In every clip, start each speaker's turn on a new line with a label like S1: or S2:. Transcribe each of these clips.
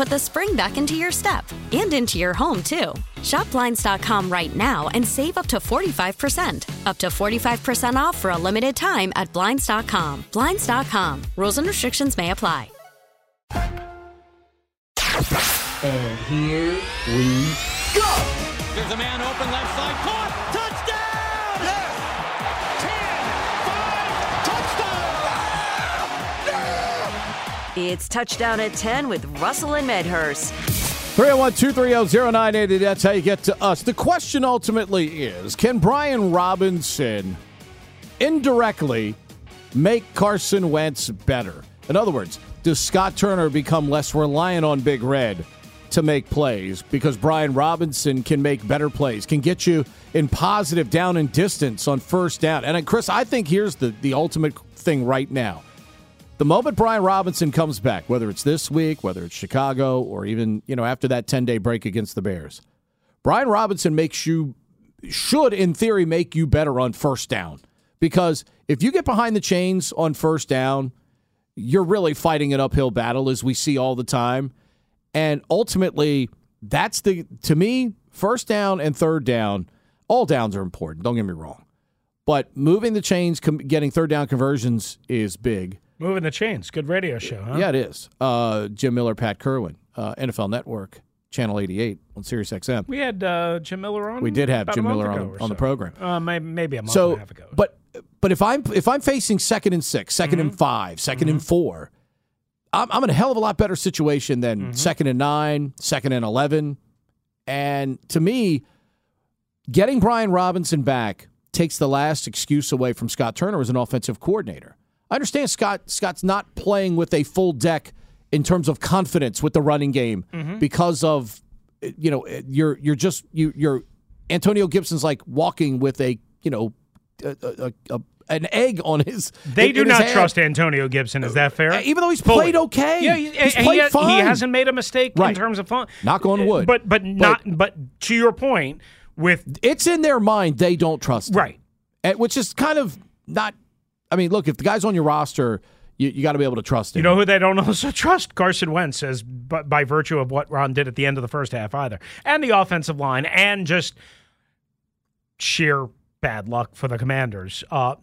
S1: put the spring back into your step and into your home, too. Shop Blinds.com right now and save up to 45%. Up to 45% off for a limited time at Blinds.com. Blinds.com. Rules and restrictions may apply.
S2: And here we go.
S3: There's a man open left side. Caught.
S2: It's touchdown at 10 with Russell and Medhurst.
S4: 301 230 0980. That's how you get to us. The question ultimately is can Brian Robinson indirectly make Carson Wentz better? In other words, does Scott Turner become less reliant on Big Red to make plays because Brian Robinson can make better plays, can get you in positive down and distance on first down? And uh, Chris, I think here's the, the ultimate thing right now. The moment Brian Robinson comes back, whether it's this week, whether it's Chicago, or even, you know, after that 10 day break against the Bears, Brian Robinson makes you, should in theory make you better on first down. Because if you get behind the chains on first down, you're really fighting an uphill battle as we see all the time. And ultimately, that's the, to me, first down and third down, all downs are important. Don't get me wrong. But moving the chains, getting third down conversions is big.
S5: Moving the chains. Good radio show, huh?
S4: Yeah, it is. Uh, Jim Miller, Pat Kirwan, uh, NFL Network, Channel 88 on Sirius XM.
S5: We had uh, Jim Miller on.
S4: We did have Jim Miller on, on the program.
S5: Uh, maybe, maybe a month
S4: so,
S5: and a half ago.
S4: but but if I'm if I'm facing second and six, 2nd
S5: Mm-hmm.
S4: and five, 2nd and four, I'm, I'm in a hell of a lot better situation than
S5: Mm-hmm.
S4: second and nine, second and eleven, and to me, getting Brian Robinson back takes the last excuse away from Scott Turner as an offensive coordinator. I understand Scott Scott's not playing with a full deck in terms of confidence with the running game
S5: Mm-hmm.
S4: because of you know you're you're just you you're Antonio Gibson's like walking with a you know a, a, a, an egg on his
S5: they
S4: in-
S5: do
S4: in
S5: not trust Antonio Gibson. Is that fair?
S4: Even though he's
S5: Fully.
S4: played okay.
S5: Yeah, he,
S4: He's played
S5: he,
S4: fine.
S5: he hasn't made a mistake in terms of fun.
S4: Knock on wood.
S5: But but not but to your point with
S4: it's in their mind they don't trust him.
S5: right.
S4: And- which is kind of not I mean look if the guy's on your roster you, you got to be able to trust him
S5: You know who they don't also trust? Carson Wentz, as by, by virtue of what Ron did at the end of the first half, either, and the offensive line, and just sheer bad luck for the Commanders. Uh,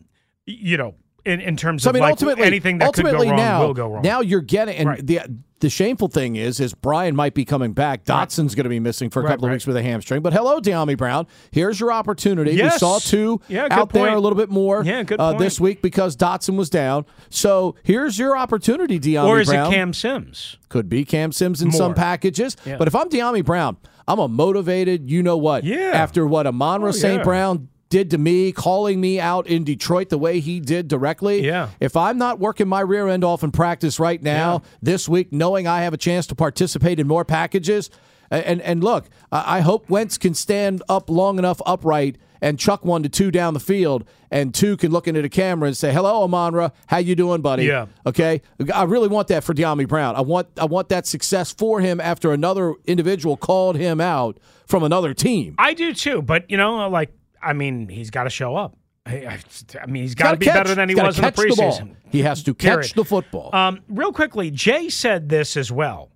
S5: you know, in, in terms
S4: So I mean,
S5: like
S4: ultimately,
S5: anything that
S4: ultimately
S5: could go wrong
S4: now,
S5: will go wrong.
S4: now you're getting, and
S5: Right.
S4: the the shameful thing is, is Brian might be coming back. Dotson's going to be missing for a
S5: Right,
S4: couple of
S5: right.
S4: weeks with a hamstring. But hello, Dyami Brown. Here's your opportunity. We saw two
S5: Yeah,
S4: out there a little bit more
S5: Yeah, good
S4: uh, this week because Dotson was down. So here's your opportunity, Dyami Brown.
S5: or is
S4: Brown.
S5: it Cam Sims?
S4: Could be Cam Sims in some packages.
S5: Yeah.
S4: But if I'm Dyami Brown, I'm a motivated, you know what?
S5: Yeah.
S4: After what Amon-Ra
S5: Oh,
S4: St. Brown did to me, calling me out in Detroit the way he did directly.
S5: Yeah.
S4: If I'm not working my rear end off in practice right now,
S5: Yeah.
S4: this week, knowing I have a chance to participate in more packages, and and look, I hope Wentz can stand up long enough upright and chuck one to two down the field, and two can look into the camera and say, "Hello, Amon-Ra, how you doing, buddy?"
S5: Yeah.
S4: Okay, I really want that for Dyami Brown. I want I want that success for him after another individual called him out from another team.
S5: I do too, but you know, like I mean, he's got to show up. I, I, mean, he's got to be
S4: catch.
S5: better than he was in the
S4: catch the
S5: preseason.
S4: He has to
S5: Period.
S4: catch the football.
S5: Um, real quickly, Jay said this as well.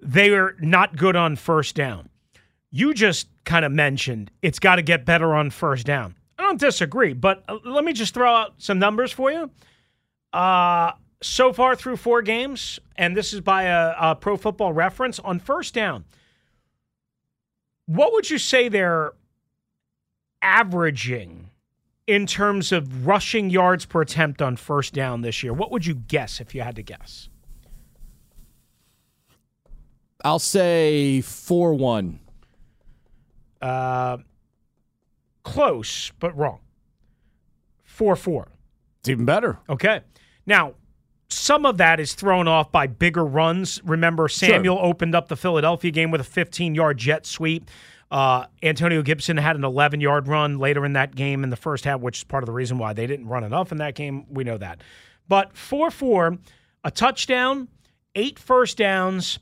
S5: They are not good on first down. You just kind of mentioned it's got to get better on first down. I don't disagree, but uh, let me just throw out some numbers for you. Uh, so far through four games, and this is by a, a Pro Football Reference on first down. What would you say they're averaging in terms of rushing yards per attempt on first down this year? What would you guess if you had to guess?
S4: I'll say 4 1.
S5: Uh, close, but wrong. 4 4.
S4: It's even better.
S5: Okay. Now, some of that is thrown off by bigger runs. Remember, Samuel opened up the Philadelphia game with a 15 yard jet sweep. Uh, Antonio Gibson had an 11 yard run later in that game in the first half, which is part of the reason why they didn't run enough in that game. We know that. But 4 4, a touchdown, eight first downs,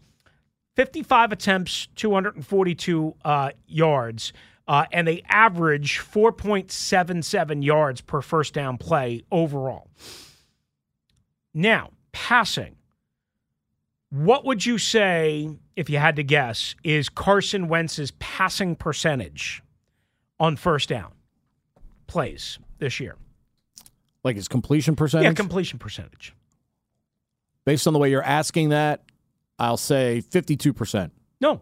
S5: 55 attempts, 242 uh, yards. Uh, and they average 4.77 yards per first down play overall. Now, passing. What would you say, if you had to guess, is Carson Wentz's passing percentage on first down plays this year?
S4: Like his completion percentage?
S5: Yeah, completion percentage.
S4: Based on the way you're asking that, I'll say 52%.
S5: No,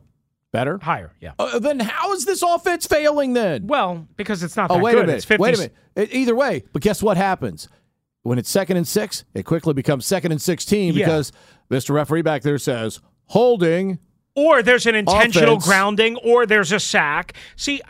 S4: Better?
S5: higher. Yeah.
S4: Uh, then how is this offense failing then?
S5: Well, because it's not
S4: Oh,
S5: that
S4: wait
S5: good.
S4: a minute.
S5: It's 50,
S4: Wait a minute. Either way, but guess what happens? When it's second and six, it quickly becomes second and 16
S5: Yeah.
S4: because Mr. Referee back there says, holding.
S5: Or there's an intentional
S4: Offense.
S5: grounding, or there's a sack. See,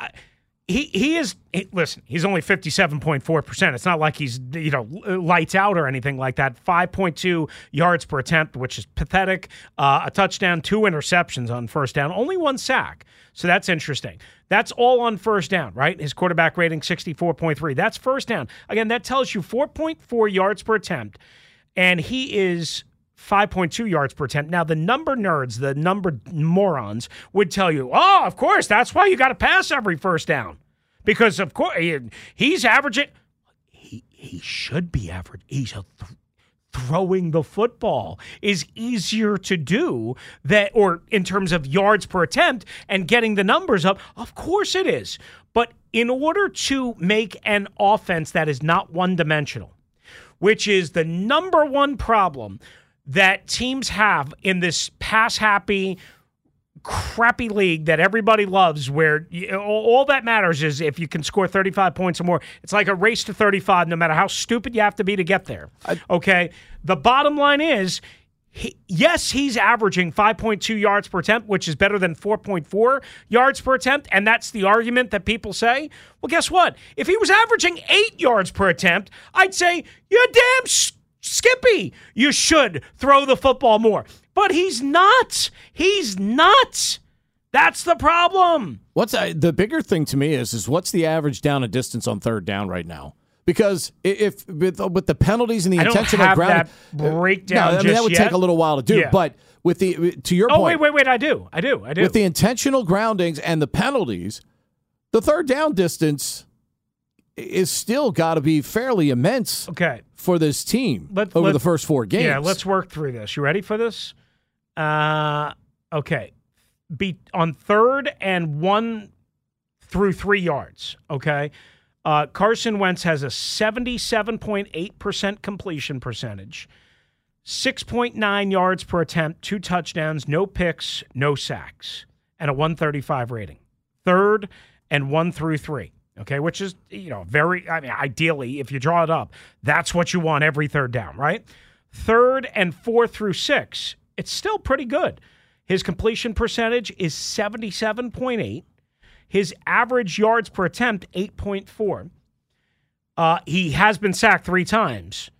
S5: he he is. He, listen, he's only fifty seven point four percent. It's not like he's you know lights out or anything like that. Five point two yards per attempt, which is pathetic. Uh, a touchdown, two interceptions on first down, only one sack. So that's interesting. That's all on first down, right? His quarterback rating sixty four point three. That's first down. Again, that tells you four point four yards per attempt, and he is 5.2 yards per attempt. Now, the number nerds, the number morons, would tell you, oh, of course, that's why you got to pass every first down. Because, of course, he- he's averaging, he, he should be average. He's a th- throwing the football is easier to do that or in terms of yards per attempt and getting the numbers up of course it is but in order to make an offense that is not one dimensional which is the number one problem that teams have in this pass happy crappy league that everybody loves where you, all that matters is if you can score 35 points or more it's like a race to 35 no matter how stupid you have to be to get there okay the bottom line is he, yes, he's averaging 5.2 yards per attempt, which is better than 4.4 yards per attempt. And that's the argument that people say. Well, guess what? If he was averaging eight yards per attempt, I'd say, you're damn s- skippy. You should throw the football more. But he's not. He's not. That's the problem.
S4: What's uh, the bigger thing to me is is what's the average down and distance on third down right now? Because if with, uh, with the penalties and the
S5: I
S4: intentional
S5: have
S4: ground,
S5: that uh, breakdown
S4: no, I mean that would
S5: yet.
S4: take a little while to do.
S5: Yeah.
S4: But with the uh, to your
S5: Oh,
S4: point,
S5: wait, wait, wait. I do. I do. I do.
S4: with the intentional groundings and the penalties, the third down distance is still got to be fairly immense
S5: okay.
S4: For this team
S5: Let-
S4: over
S5: let-
S4: the first four games.
S5: Yeah, let's work through this. You ready for this? Uh, okay. Be on third and one through three yards. Okay. Uh, Carson Wentz has a 77.8% completion percentage, 6.9 yards per attempt, two touchdowns, no picks, no sacks, and a 135 rating. Third and one through three. Okay, which is, you know, very, I mean, ideally, if you draw it up, that's what you want every third down, right? Third and four through six, it's still pretty good. His completion percentage is 77.8. His average yards per attempt, 8.4. Uh, he has been sacked three times.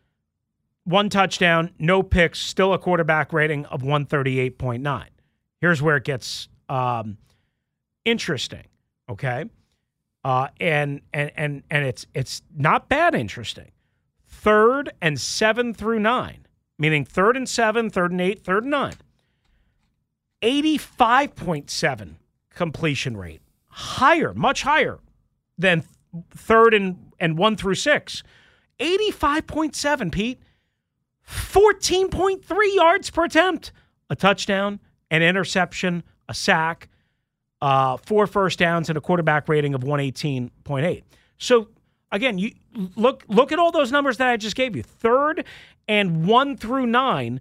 S5: One touchdown, no picks, still a quarterback rating of 138.9. Here's where it gets um, interesting, okay? Uh, and and and and it's it's not bad interesting. Third and seven through nine, meaning third and seven, third and eight, third and nine. 85.7 completion rate. Higher, much higher than third and and one through six. 85.7, Pete. 14.3 yards per attempt. A touchdown, an interception, a sack, uh, four first downs, and a quarterback rating of 118.8. So again, you look look at all those numbers that I just gave you. Third and one through nine,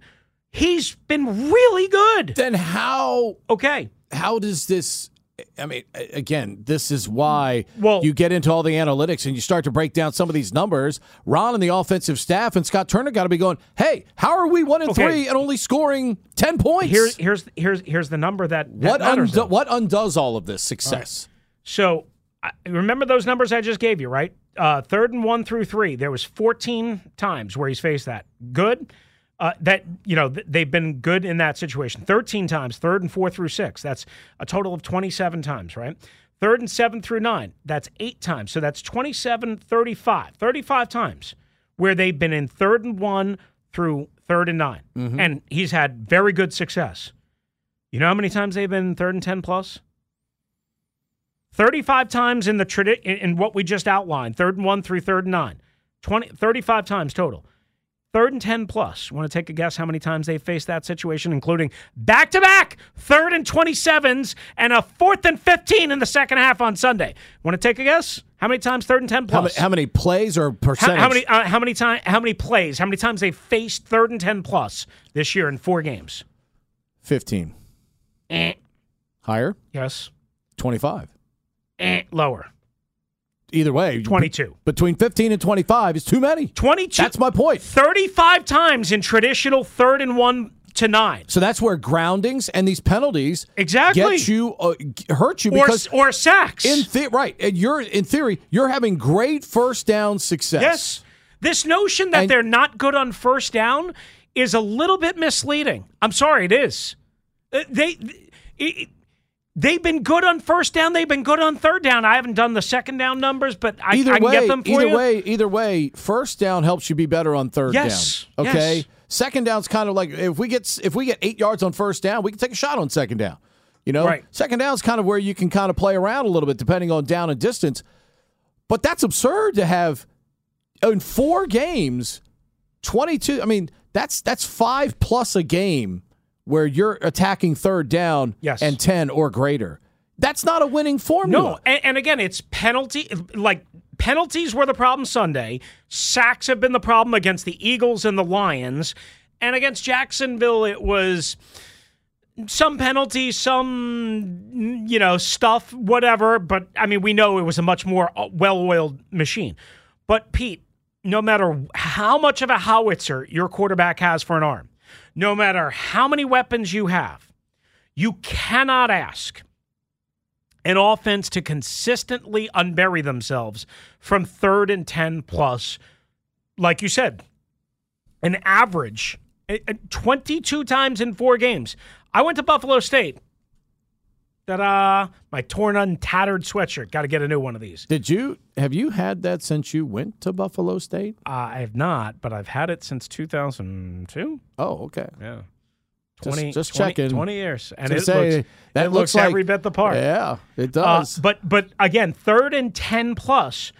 S5: he's been really good.
S4: Then how
S5: Okay.
S4: how does this I mean, again, this is why
S5: Well-
S4: you get into all the analytics and you start to break down some of these numbers. Ron and the offensive staff and Scott Turner got to be going, "Hey, how are we one and
S5: Okay.
S4: three and only scoring ten points?
S5: Here's here's here's here's the number that, that
S4: what
S5: matters,
S4: undo- what undoes all of this success?
S5: So remember those numbers I just gave you, right? Uh, third and one through three. There was 14 times where he's faced that. Good. Uh, that you know th- they've been good in that situation. 13 times, third and four through six. That's a total of 27 times, right? Third and seven through nine. That's eight times. So that's 27, 35, 35 times where they've been in third and one through third and 9 and he's had very good success. You know how many times they've been third and 10 plus? 35 times in the tradi- in, in what we just outlined, third and one through third and nine. 20, 35 times total. Third and 10 plus. Want to take a guess how many times they've faced that situation, including back to back third and 27s and a fourth and 15 in the second half on Sunday? Want to take a guess? How many times third and 10
S4: How,
S5: plus?
S4: many, how many plays or
S5: How,
S4: percentage?
S5: how many? Uh, how many time? How many plays? How many times they faced third and ten plus this year in four games?
S4: Fifteen.
S5: Eh.
S4: Higher.
S5: Yes.
S4: Twenty-five.
S5: Eh. Lower.
S4: Either way,
S5: Twenty-two.
S4: between fifteen and twenty-five is too many.
S5: Twenty-two.
S4: That's my point.
S5: Thirty-five times in traditional third and one to nine.
S4: So that's where groundings and these penalties
S5: Exactly.
S4: get you uh, hurt you because
S5: or sacks.
S4: in the- right and you're in theory you're having great first down success.
S5: yes. This notion that
S4: And-
S5: they're not good on first down is a little bit misleading. I'm sorry, it is. Uh, They. It, They've been good on first down. They've been good on third down. I haven't done the second down numbers, but I,
S4: Either
S5: I can
S4: way,
S5: get them for
S4: either
S5: you.
S4: way, either way, first down helps you be better on third
S5: Yes,
S4: down. Okay.
S5: yes.
S4: Second down's kind of like if we get if we get eight yards on first down, we can take a shot on second down. You know,
S5: Right.
S4: second down's kind of where you can kind of play around a little bit depending on down and distance. But that's absurd to have in four games, twenty two. I mean, that's that's five plus a game where you're attacking third down
S5: Yes.
S4: and ten or greater. That's not a winning formula.
S5: No, and, and again, it's penalty. Like penalties were the problem Sunday. Sacks have been the problem against the Eagles and the Lions, and against Jacksonville, it was some penalties, some you know stuff, whatever. But I mean, we know it was a much more uh, well-oiled machine. But Pete, no matter how much of a howitzer your quarterback has for an arm, no matter how many weapons you have, you cannot ask an offense to consistently unbury themselves from third and 10 plus, like you said, an average eh, eh, 22 times in four games. I went to Buffalo State. Ta-da! My torn and tattered sweatshirt. Got to get a new one of these.
S4: Did you have you had that since you went to Buffalo State?
S5: Uh, I have not, but I've had it since 2002.
S4: Oh, okay.
S5: Yeah. 20,
S4: just
S5: 20
S4: checking.
S5: 20 years. And it
S4: say,
S5: looks,
S4: that
S5: it
S4: looks
S5: looks
S4: like-
S5: every bit the part.
S4: Yeah, it
S5: Uh,
S4: does.
S5: but but again, third and ten plus,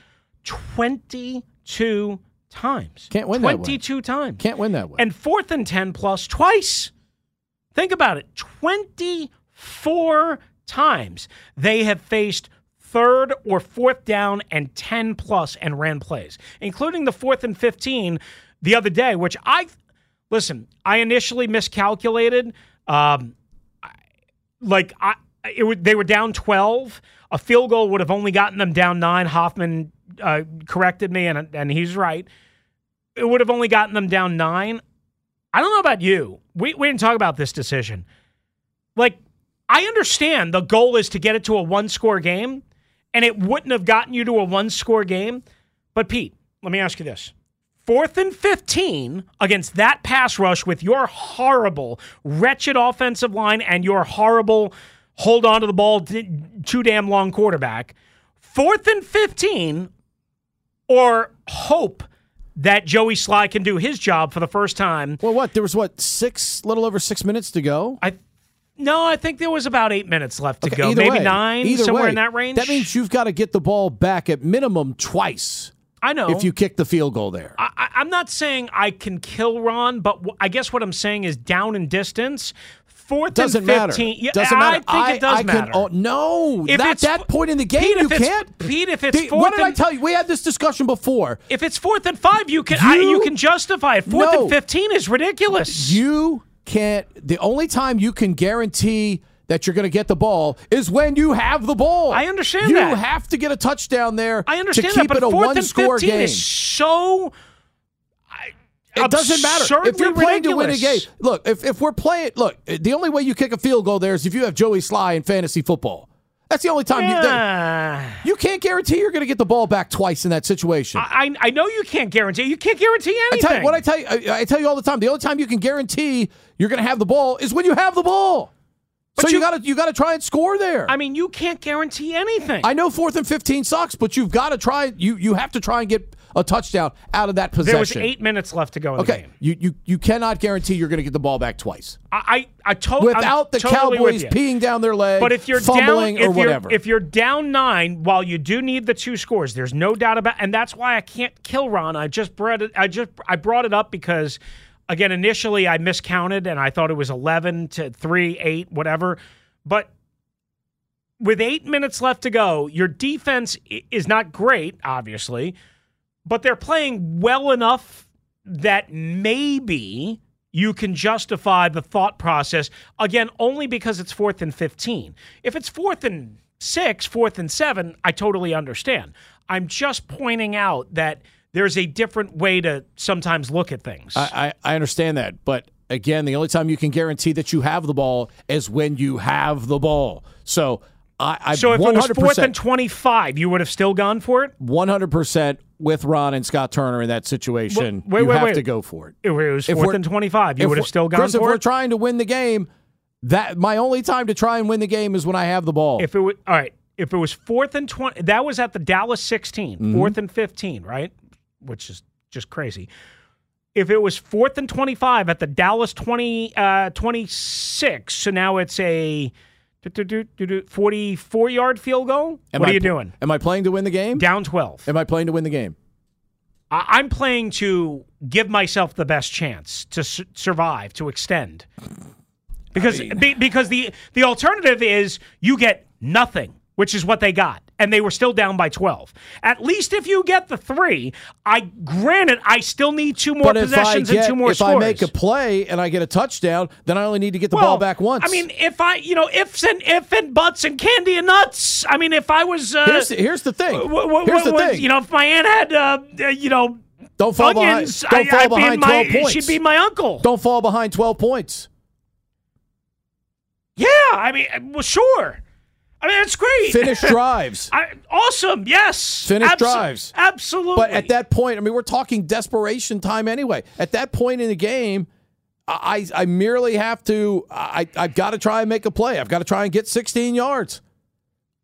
S5: twenty two times.
S4: Can't win that way.
S5: Twenty two times.
S4: Can't win that way.
S5: And fourth and ten plus twice. Think about it. Twenty four times they have faced third or fourth down and 10 plus and ran plays, including the fourth and 15 the other day, which I listen, I initially miscalculated. Um, like I, it they were down 12. A field goal would have only gotten them down nine. Hoffman uh, corrected me, and and he's right. It would have only gotten them down nine. I don't know about you. We we didn't talk about this decision. Like I understand the goal is to get it to a one score game, and it wouldn't have gotten you to a one score game. But Pete, let me ask you this. Fourth and 15 against that pass rush with your horrible, wretched offensive line and your horrible hold on to the ball too damn long quarterback. Fourth and 15 or hope that Joey Slye can do his job for the first time.
S4: well, what? There was what six, little over six minutes to go.
S5: I no, I think there was about eight minutes left to
S4: Okay,
S5: go. Maybe
S4: way,
S5: nine, somewhere
S4: way,
S5: in that range.
S4: That means you've got to get the ball back at minimum twice
S5: I know.
S4: if you kick the field goal there.
S5: I, I- I'm not saying I can kill Ron, but wh- I guess what I'm saying is down in distance. Fourth
S4: Doesn't
S5: and
S4: matter.
S5: 15. Yeah,
S4: Doesn't matter.
S5: I
S4: matter.
S5: think it does
S4: can-
S5: matter.
S4: oh, no,
S5: If
S4: at that point in the game,
S5: Pete,
S4: you can't.
S5: Pete, if it's
S4: The-
S5: fourth
S4: what did I tell you? We had this discussion before.
S5: If it's fourth and five, you can I,
S4: You-
S5: you can justify it. Fourth
S4: No.
S5: and fifteen is ridiculous.
S4: You can't. The only time you can guarantee that you're going to get the ball is when you have the ball.
S5: I understand
S4: you
S5: that.
S4: have to get a touchdown there.
S5: I understand
S4: to keep
S5: that, but
S4: it a
S5: fourth
S4: one
S5: and
S4: score game.
S5: is so.
S4: It doesn't matter if you're playing to win a game. Look, if, if we're playing, look, the only way you kick a field goal there is if you have Joey Slye in fantasy football. That's the only time you.
S5: Yeah.
S4: You can't guarantee you're going to get the ball back twice in that situation.
S5: I, I know you can't guarantee. You can't guarantee
S4: I
S5: anything.
S4: tell you what I tell you. I, I tell you all the time. The only time you can guarantee you're going to have the ball is when you have the ball. so you got to you got to try and score there.
S5: I mean, you can't guarantee anything.
S4: I know fourth and fifteen sucks, but you've got to try. You you have to try and get a touchdown out of that possession.
S5: there was eight minutes left to go in the
S4: Okay,
S5: game.
S4: you you you cannot guarantee you're going to get the ball back twice
S5: I I, I to-
S4: without
S5: I'm
S4: the
S5: totally
S4: Cowboys peeing down their leg,
S5: But if you're
S4: fumbling
S5: down,
S4: or
S5: you're,
S4: whatever.
S5: if you're down nine, while you do need the two scores, there's no doubt about, and that's why I can't kill Ron. I just brought it. I just I brought it up because, again, initially I miscounted and I thought it was eleven to three, eight, whatever. But with eight minutes left to go, your defense is not great, obviously, but they're playing well enough that maybe you can justify the thought process again only because it's fourth and 15 if it's fourth and six fourth and seven i totally understand i'm just pointing out that there's a different way to sometimes look at things
S4: I, I I understand that, but again, the only time you can guarantee that you have the ball is when you have the ball. So I, I
S5: so if
S4: 100%,
S5: it was fourth and 25 you would have still gone for it
S4: 100% with Ron and Scott Turner in that situation,
S5: Wait,
S4: you
S5: wait,
S4: have
S5: wait.
S4: to go for it.
S5: if it was
S4: If
S5: fourth and 25 you would have still gone
S4: Chris,
S5: for it.
S4: if we're
S5: it
S4: trying to win the game, that my only time to try and win the game is when I have the ball.
S5: if it was all right if it was fourth and 20 that was at the dallas 16
S4: Mm-hmm.
S5: fourth and 15 right which is just crazy. If it was fourth and 25 at the dallas 20 uh 26 so now it's a 44 yard field goal?
S4: Am
S5: what
S4: I
S5: are you doing?
S4: Am I playing to win the game?
S5: down 12
S4: Am I playing to win the game?
S5: I- i'm playing to give myself the best chance to su- survive to extend. Because be, because the the alternative is you get nothing, which is what they got, and they were still down by twelve. At least if you get the three, I granted I still need two more possessions
S4: get,
S5: and two more
S4: if
S5: scores.
S4: If I make a play and I get a touchdown, then I only need to get the ball back once.
S5: I mean, if I, you know, ifs and if and buts and candy and nuts. I mean, if I was, uh,
S4: here's the, here's the thing.
S5: w- w-
S4: here's the
S5: w-
S4: thing.
S5: you know, if my aunt had, uh, uh, you know,
S4: don't fall
S5: onions,
S4: behind. Don't
S5: I,
S4: fall
S5: I'd
S4: behind
S5: in my,
S4: twelve points.
S5: she'd be my uncle.
S4: don't fall behind twelve points.
S5: Yeah, I mean, well, sure. I mean, it's great.
S4: Finish drives.
S5: I, awesome. Yes.
S4: Finish drives.
S5: Absolutely.
S4: But at that point, I mean, we're talking desperation time anyway. At that point in the game, I I merely have to. I I've got to try and make a play. I've got to try and get 16 yards.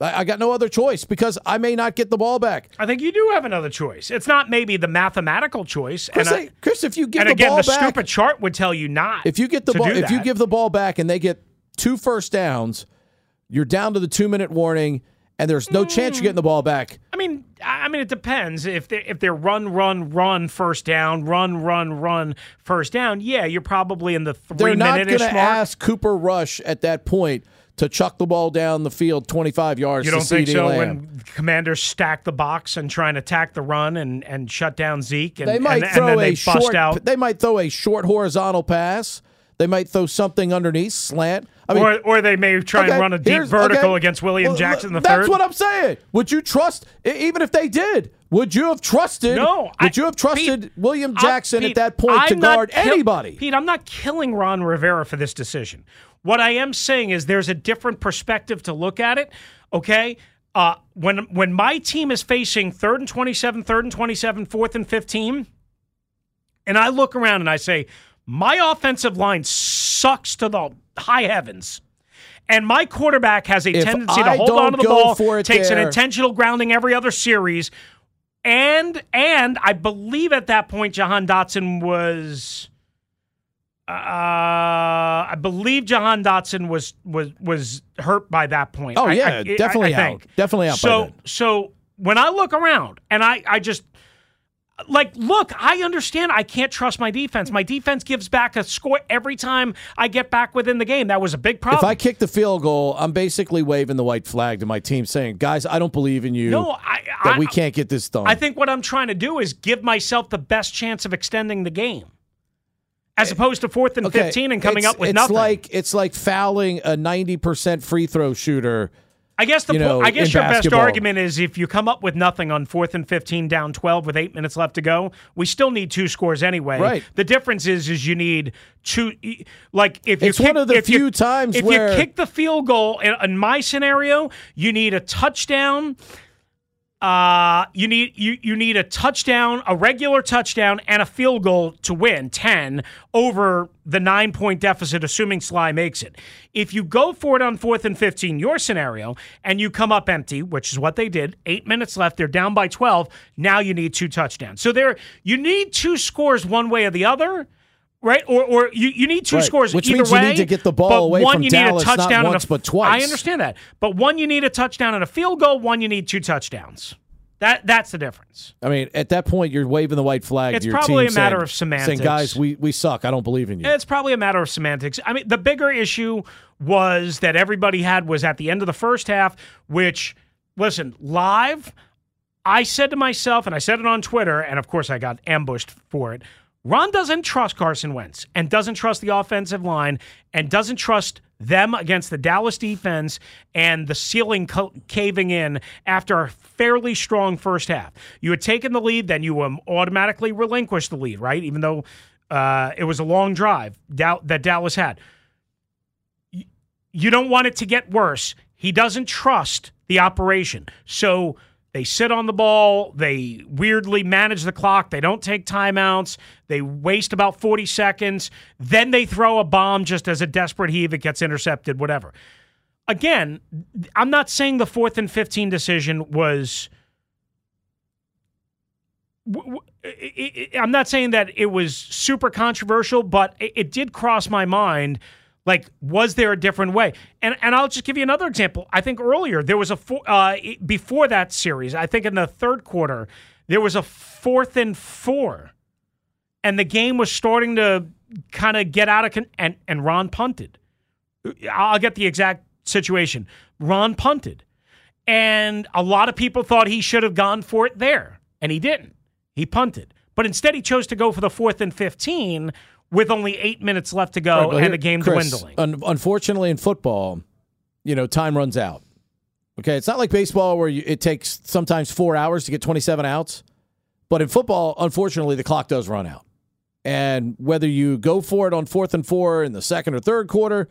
S4: I, I got no other choice because I may not get the ball back.
S5: I think you do have another choice. It's not maybe the mathematical choice.
S4: Chris,
S5: and I-
S4: Chris, if you give
S5: and
S4: the
S5: again,
S4: ball
S5: the
S4: back,
S5: stupid chart would tell you not.
S4: if you get the ball, if you give the ball back and they get two first downs, you're down to the two minute warning, and there's no chance you're getting the ball back.
S5: I mean, I mean, it depends. If they if they're run, run, run, first down, run, run, run, first down. Yeah, you're probably in the 3
S4: They're not going to ask Cooper Rush at that point to chuck the ball down the field 25 yards.
S5: You don't think so
S4: Lamb.
S5: when commanders stack the box and try and attack the run and, and shut down Zeke and,
S4: they might
S5: and,
S4: throw
S5: and then
S4: a
S5: they bust
S4: short.
S5: out
S4: They might throw a short horizontal pass. They might throw something underneath slant. I mean,
S5: or, or they may try
S4: okay,
S5: and run a deep vertical
S4: okay.
S5: against William
S4: Well,
S5: Jackson the
S4: That's
S5: third.
S4: what I'm saying. Would you trust, even if they did? Would you have trusted?
S5: No,
S4: Would
S5: I-
S4: you have trusted
S5: Pete,
S4: William Jackson
S5: Pete,
S4: at that point to
S5: I'm not
S4: guard
S5: kill-
S4: anybody?
S5: Pete, I'm not killing Ron Rivera for this decision. What I am saying is there's a different perspective to look at it. Okay. Uh, when when my team is facing third and 27, third and 27, fourth and 15, and I look around and I say, my offensive line sucks to the high heavens. And my quarterback has a
S4: If
S5: tendency to
S4: I
S5: hold on to the ball, takes an intentional grounding every other series. And and I believe at that point Jahan Dotson was uh, I believe Jahan Dotson was was was hurt by that point.
S4: Oh, yeah,
S5: I-
S4: definitely
S5: I
S4: out.
S5: think.
S4: Definitely out
S5: So so when I look around and I I just like, look, I understand I can't trust my defense. My defense gives back a score every time I get back within the game. That was a big problem.
S4: If I kick the field goal, I'm basically waving the white flag to my team saying, guys, I don't believe in you.
S5: No, I,
S4: that
S5: I,
S4: we can't get this done.
S5: I think what I'm trying to do is give myself the best chance of extending the game. As eh, opposed to fourth and
S4: Okay,
S5: 15 and coming
S4: it's-
S5: up with
S4: it's
S5: nothing.
S4: like it's like fouling a 90% free throw shooter.
S5: I guess the
S4: you
S5: po- I guess your best argument is if you come up with nothing on fourth and fifteen, down twelve with eight minutes left to go, we still need two scores anyway.
S4: Right.
S5: The difference is is you need two. Like if you
S4: It's
S5: kick,
S4: one of the
S5: if you-
S4: few times
S5: if
S4: where-
S5: you kick the field goal in, in my scenario, you need a touchdown. Uh, you need you you need a touchdown, a regular touchdown, and a field goal to win ten over the nine point deficit, assuming Slye makes it. If you go for it on fourth and fifteen, your scenario, and you come up empty, which is what they did, eight minutes left, they're down by twelve. Now you need two touchdowns. So there, you need two scores one way or the other. Right, or or you, you need two
S4: Right.
S5: scores
S4: Which
S5: either
S4: means you need to get the ball away
S5: one
S4: from
S5: you
S4: Dallas,
S5: need a
S4: not
S5: touchdown
S4: once,
S5: and a,
S4: but twice.
S5: I understand that, but one you need a touchdown and a field goal. One you need two touchdowns. That that's the difference.
S4: I mean, at that point, you're waving the white flag.
S5: It's
S4: to your
S5: probably a matter
S4: saying-
S5: of semantics.
S4: Saying, guys, we, we suck. I don't believe in you.
S5: It's probably a matter of semantics. I mean, the bigger issue was that everybody had was at the end of the first half, which, listen, live, I said to myself, and I said it on Twitter, and of course I got ambushed for it. Ron doesn't trust Carson Wentz and doesn't trust the offensive line and doesn't trust them against the Dallas defense and the ceiling co- caving in after a fairly strong first half. You had taken the lead, then you um, automatically relinquished the lead, right? Even though uh, it was a long drive that Dallas had. You don't want it to get worse. He doesn't trust the operation. So they sit on the ball. They weirdly manage the clock. They don't take timeouts. They waste about 40 seconds. Then they throw a bomb just as a desperate heave. It gets intercepted, whatever. Again, I'm not saying the fourth and 15 decision was. I'm not saying that it was super controversial, but it, it did cross my mind. Like, was there a different way? And and I'll just give you another example. I think earlier there was a four, uh, before that series. I think in the third quarter there was a fourth and four, and the game was starting to kind of get out of con- and and Ron punted. I'll get the exact situation. Ron punted, and a lot of people thought he should have gone for it there, and he didn't. He punted, but instead he chose to go for the fourth and fifteen with only eight minutes left to go
S4: Right,
S5: and the game
S4: Chris,
S5: dwindling.
S4: Un- unfortunately, in football, you know, time runs out. Okay, it's not like baseball where you, it takes sometimes four hours to get 27 outs, but in football, unfortunately, the clock does run out. And whether you go for it on fourth and four in the second or third quarter,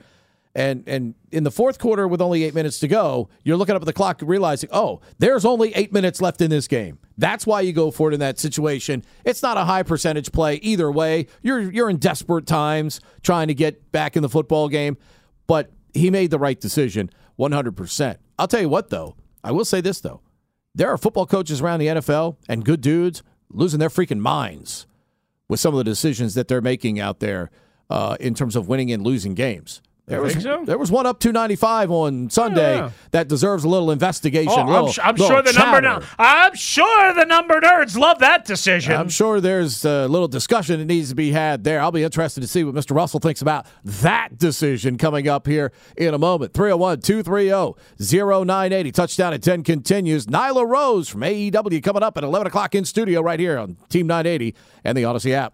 S4: and and in the fourth quarter with only eight minutes to go, you're looking up at the clock realizing, oh, there's only eight minutes left in this game. That's why you go for it in that situation. It's not a high percentage play either way. You're you're in desperate times trying to get back in the football game, but he made the right decision 100%. I'll tell you what though, I will say this though. There are football coaches around the NFL and good dudes losing their freaking minds with some of the decisions that they're making out there uh, in terms of winning and losing games. There was,
S5: so?
S4: there was one up 295 on Sunday
S5: Yeah.
S4: that deserves a little investigation.
S5: Oh, I'm,
S4: little-
S5: I'm
S4: little
S5: sure the number. I'm sure the number nerds love that decision.
S4: I'm sure there's a little discussion that needs to be had there. I'll be interested to see what Mr. Russell thinks about that decision coming up here in a moment. 301 230 0980. Touchdown at 10 continues. Nyla Rose from AEW coming up at 11 o'clock in studio right here on Team 980 and the Audacy app.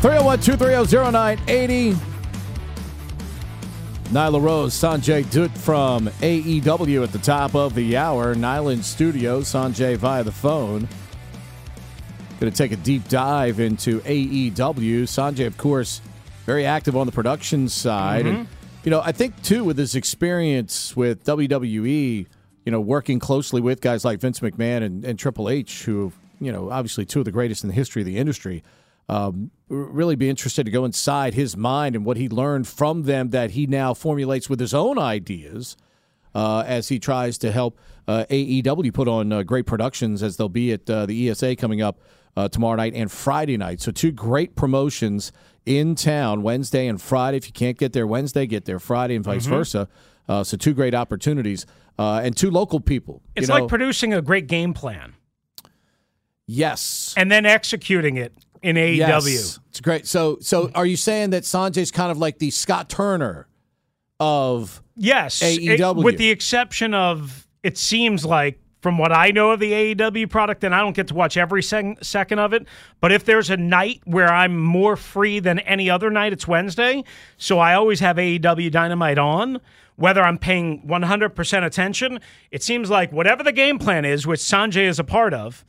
S4: Three zero one two three zero zero nine eighty. Nyla Rose, Sanjay Dutt from AEW at the top of the hour. Nyland Studio, Sanjay via the phone. Going to take a deep dive into AEW. Sanjay, of course, very active on the production side. And, mm-hmm. you know, I think, too, with his experience with WWE, you know, working closely with guys like Vince McMahon and, and Triple H, who, you know, obviously two of the greatest in the history of the industry, um, really be interested to go inside his mind and what he learned from them that he now formulates with his own ideas uh, as he tries to help uh, AEW put on uh, great productions as they'll be at uh, the ESA coming up uh, tomorrow night and Friday night. So, two great promotions in town Wednesday and Friday. If you can't get there Wednesday, get there Friday and vice
S5: Mhm.
S4: versa. Uh, so, two great opportunities uh, and two local people.
S5: It's
S4: you know,
S5: like producing a great game plan
S4: yes.
S5: and then executing it in AEW.
S4: Yes. It's great. So, so are you saying that Sanjay's kind of like the Scott Turner of
S5: Yes, it-
S4: AEW?
S5: with the exception of it seems like from what I know of the AEW product, and I don't get to watch every sec- second of it, but if there's a night where I'm more free than any other night, it's Wednesday. So I always have AEW Dynamite on. Whether I'm paying 100% attention, it seems like whatever the game plan is, which Sanjay is a part of,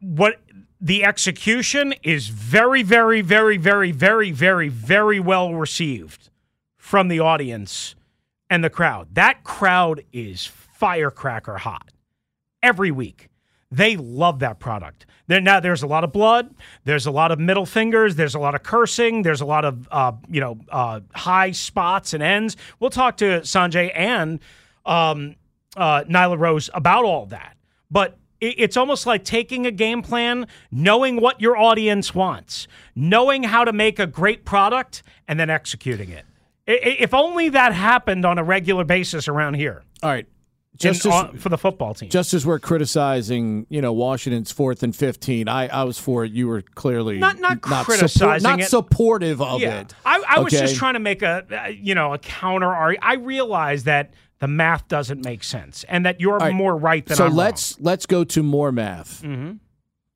S5: what the execution is very, very, very, very, very, very, very well received from the audience and the crowd. That crowd is firecracker hot every week. They love that product. There now there's a lot of blood. There's a lot of middle fingers. There's a lot of cursing. There's a lot of uh, you know uh, high spots and ends. We'll talk to Sanjay and um, uh, Nyla Rose about all that. But it's almost like taking a game plan, knowing what your audience wants, knowing how to make a great product, and then executing it. If only that happened on a regular basis around here.
S4: All right.
S5: Just
S4: Just as,
S5: for the football team.
S4: just as we're criticizing, you know, Washington's fourth and fifteen, I, I was for it. You were clearly
S5: Not- not
S4: support-
S5: criticizing
S4: not supportive of
S5: yeah.
S4: it.
S5: I, I was just trying to make a uh, you know a counter argument. I realize that the math doesn't make sense, and that you're
S4: right.
S5: more right than
S4: so
S5: I'm
S4: let's let's go to more math.
S5: Mm-hmm.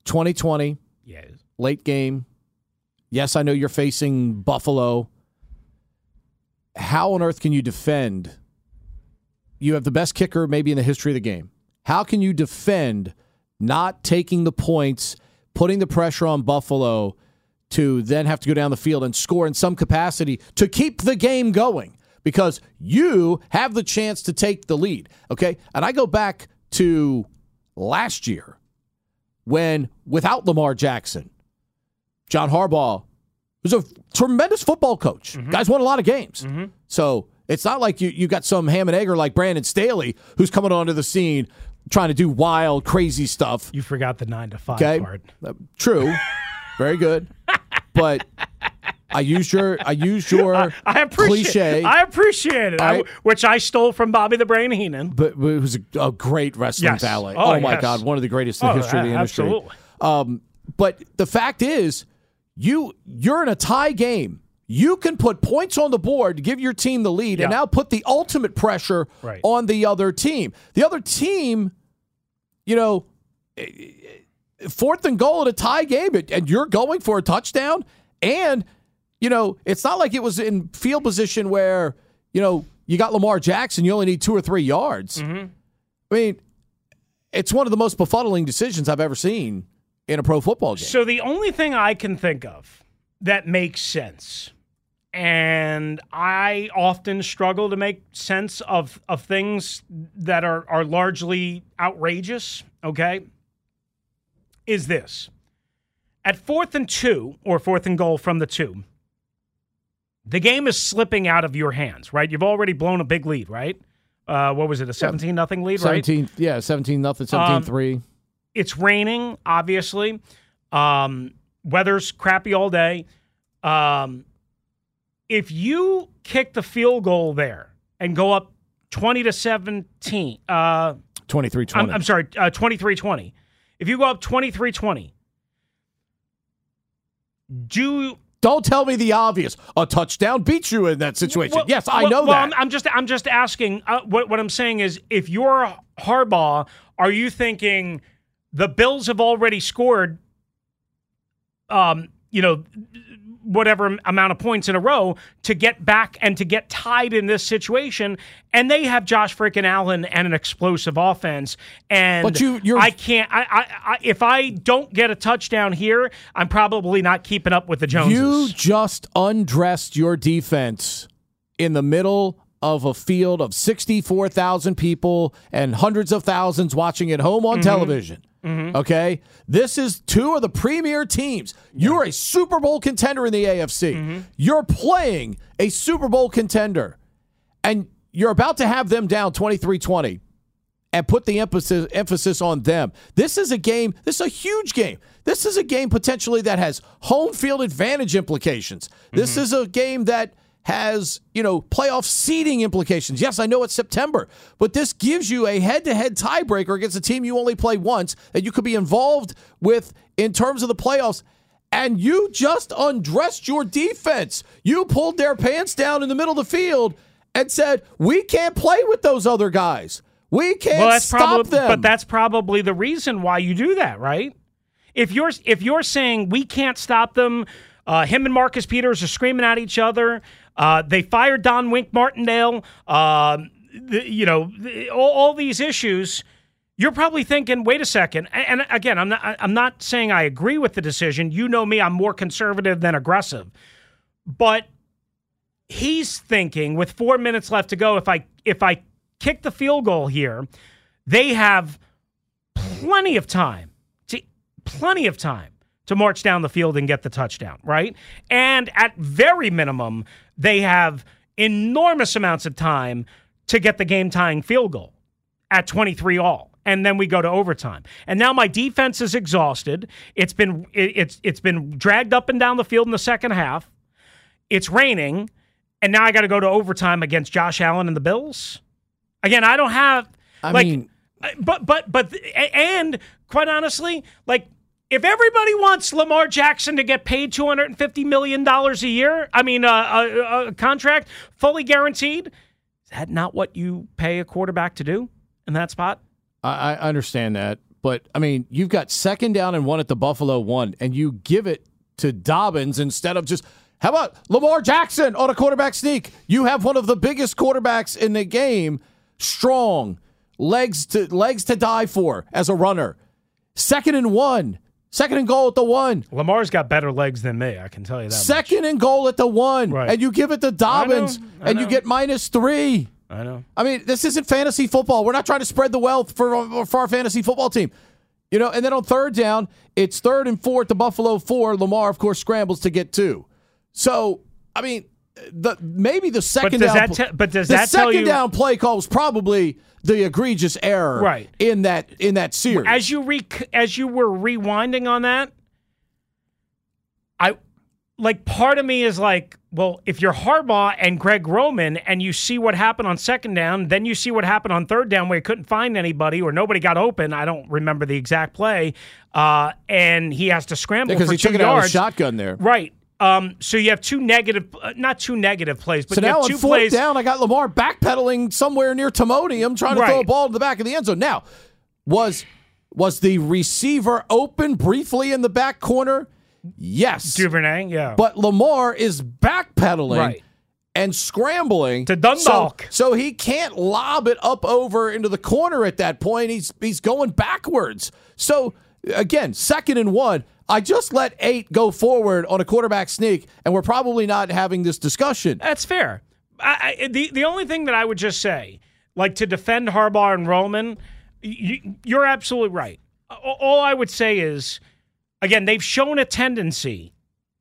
S4: 2020,
S5: Yes.
S4: late game. Yes, I know you're facing Buffalo. How on earth can you defend? You have the best kicker maybe in the history of the game. How can you defend not taking the points, putting the pressure on Buffalo to then have to go down the field and score in some capacity to keep the game going? Because you have the chance to take the lead. Okay. And I go back to last year when, without Lamar Jackson, John Harbaugh was a tremendous football coach. Guys won a lot of games. So it's not like you, you got some ham and egger like Brandon Staley who's coming onto the scene trying to do wild, crazy stuff.
S5: You forgot the nine to five
S4: Okay.
S5: part.
S4: Uh, true. Very good. But I used your I used your
S5: I appreciate.
S4: cliche.
S5: I appreciate it, I- which I stole from Bobby the Brain Heenan.
S4: but, but it was a, a great wrestling
S5: Yes.
S4: ballet.
S5: Oh,
S4: Oh, my
S5: yes.
S4: God, one of the greatest in the
S5: Oh,
S4: history of the industry.
S5: absolutely.
S4: Um, but the fact is, you you're in a tie game. You can put points on the board to give your team the lead, and now put the ultimate pressure
S5: Right.
S4: on the other team. The other team, you know, fourth and goal at a tie game, and you're going for a touchdown. And, you know, it's not like it was in field position where, you know, you got Lamar Jackson, you only need two or three yards.
S5: Mm-hmm.
S4: I mean, it's one of the most befuddling decisions I've ever seen in a pro football game.
S5: So the only thing I can think of that makes sense, and I often struggle to make sense of of things that are are largely outrageous. Okay, is this at fourth and two or fourth and goal from the two? The game is slipping out of your hands, right? You've already blown a big lead, right? Uh, what was it, a seventeen nothing lead, right?
S4: 17, yeah, 17 nothing, 17
S5: Um,
S4: 3.
S5: It's raining, obviously. Um, weather's crappy all day. Um, if you kick the field goal there and go up 20 to 17, uh,
S4: 23
S5: I'm,
S4: 20.
S5: I'm sorry, uh, 23 20. If you go up 23 20, do
S4: Don't tell me the obvious. A touchdown beats you in that situation.
S5: Well-
S4: yes, I
S5: well-
S4: know
S5: well,
S4: that.
S5: I'm, I'm just I'm just asking. Uh, what what I'm saying is, if you're Harbaugh, are you thinking the Bills have already scored, um, you know, whatever amount of points in a row to get back and to get tied in this situation, and they have Josh freaking Allen and an explosive offense, and
S4: But you- you're-
S5: I can't. I, I, I if I don't get a touchdown here, I'm probably not keeping up with the Joneses.
S4: You just undressed your defense in the middle of a field of 64,000 people and hundreds of thousands watching at home on mm-hmm. television. Mm-hmm. Okay? This is two of the premier teams. You're a Super Bowl contender in the AFC. Mm-hmm. You're playing a Super Bowl contender, and you're about to have them down 23 20 and put the emphasis emphasis on them. This is a game, this is a huge game. This is a game potentially that has home field advantage implications. This mm-hmm. is a game that has, you know, playoff seeding implications. Yes, I know it's September, but this gives you a head-to-head tiebreaker against a team you only play once that you could be involved with in terms of the playoffs. And you just undressed your defense. You pulled their pants down in the middle of the field and said, "We can't play with those other guys. We can't
S5: well, that's
S4: stop
S5: probably,
S4: them."
S5: but that's probably the reason why you do that, right? If you're if you're saying we can't stop them, uh, him and Marcus Peters are screaming at each other. Uh, they fired Don Wink Martindale. Um, the, you know, the, all, all these issues. You're probably thinking, wait a second. A- And again, I'm not. I'm not saying I agree with the decision. You know me. I'm more conservative than aggressive. But he's thinking with four minutes left to go, if I if I kick the field goal here, they have plenty of time to plenty of time to march down the field and get the touchdown, right? And at very minimum, they have enormous amounts of time to get the game tying field goal at 23 all. And then we go to overtime. And now my defense is exhausted. It's been it, it's it's been dragged up and down the field in the second half. It's raining, and now I got to go to overtime against Josh Allen and the Bills. Again, I don't have
S4: I
S5: like
S4: mean-
S5: but but but and quite honestly, like if everybody wants Lamar Jackson to get paid two hundred and fifty million dollars a year, I mean, uh, a, a contract fully guaranteed, is that not what you pay a quarterback to do in that spot?
S4: I, I understand that, but I mean, you've got second down and one at the Buffalo one, and you give it to Dobbins instead of just. How about Lamar Jackson on a quarterback sneak? You have one of the biggest quarterbacks in the game, strong, legs to legs to die for as a runner. Second and one, second and goal at the one.
S5: Lamar's got better legs than me. I can tell you that. much.
S4: Second and goal at the one,
S5: Right.
S4: and you give it to Dobbins,
S5: I
S4: and you get minus three.
S5: I know.
S4: I mean, this isn't fantasy football. We're not trying to spread the wealth for for our fantasy football team. You know, and then on third down, it's third and four at the Buffalo four. Lamar, of course, scrambles to get two. So, I mean, the maybe the second
S5: does
S4: down.
S5: that te- but does
S4: the
S5: that tell
S4: second
S5: you-
S4: down play call was probably the egregious error,
S5: Right.
S4: in that in that series.
S5: As you re- as you were rewinding on that, I like part of me is like, well, if you're Harbaugh and Greg Roman and you see what happened on second down, then you see what happened on third down where he couldn't find anybody or nobody got open. I don't remember the exact play, uh, and he has to scramble
S4: because
S5: for
S4: he took it out of the shotgun there.
S5: Right. Um, so you have two negative, uh, not two negative plays, but
S4: So
S5: you
S4: now
S5: have
S4: on
S5: two
S4: fourth
S5: plays.
S4: down, I got Lamar backpedaling somewhere near Timonium, trying to throw a ball to the back of the end zone. Now, was was the receiver open briefly in the back corner? Yes,
S5: Duvernay, yeah.
S4: but Lamar is backpedaling
S5: Right.
S4: and scrambling
S5: To Dundalk.
S4: So, so he can't lob it up over into the corner at that point. He's he's going backwards. So again, second and one. I just let eight go forward on a quarterback sneak, and we're probably not having this discussion.
S5: That's fair. I, I, the the only thing that I would just say, like to defend Harbaugh and Roman, you, you're absolutely right. All I would say is, again, they've shown a tendency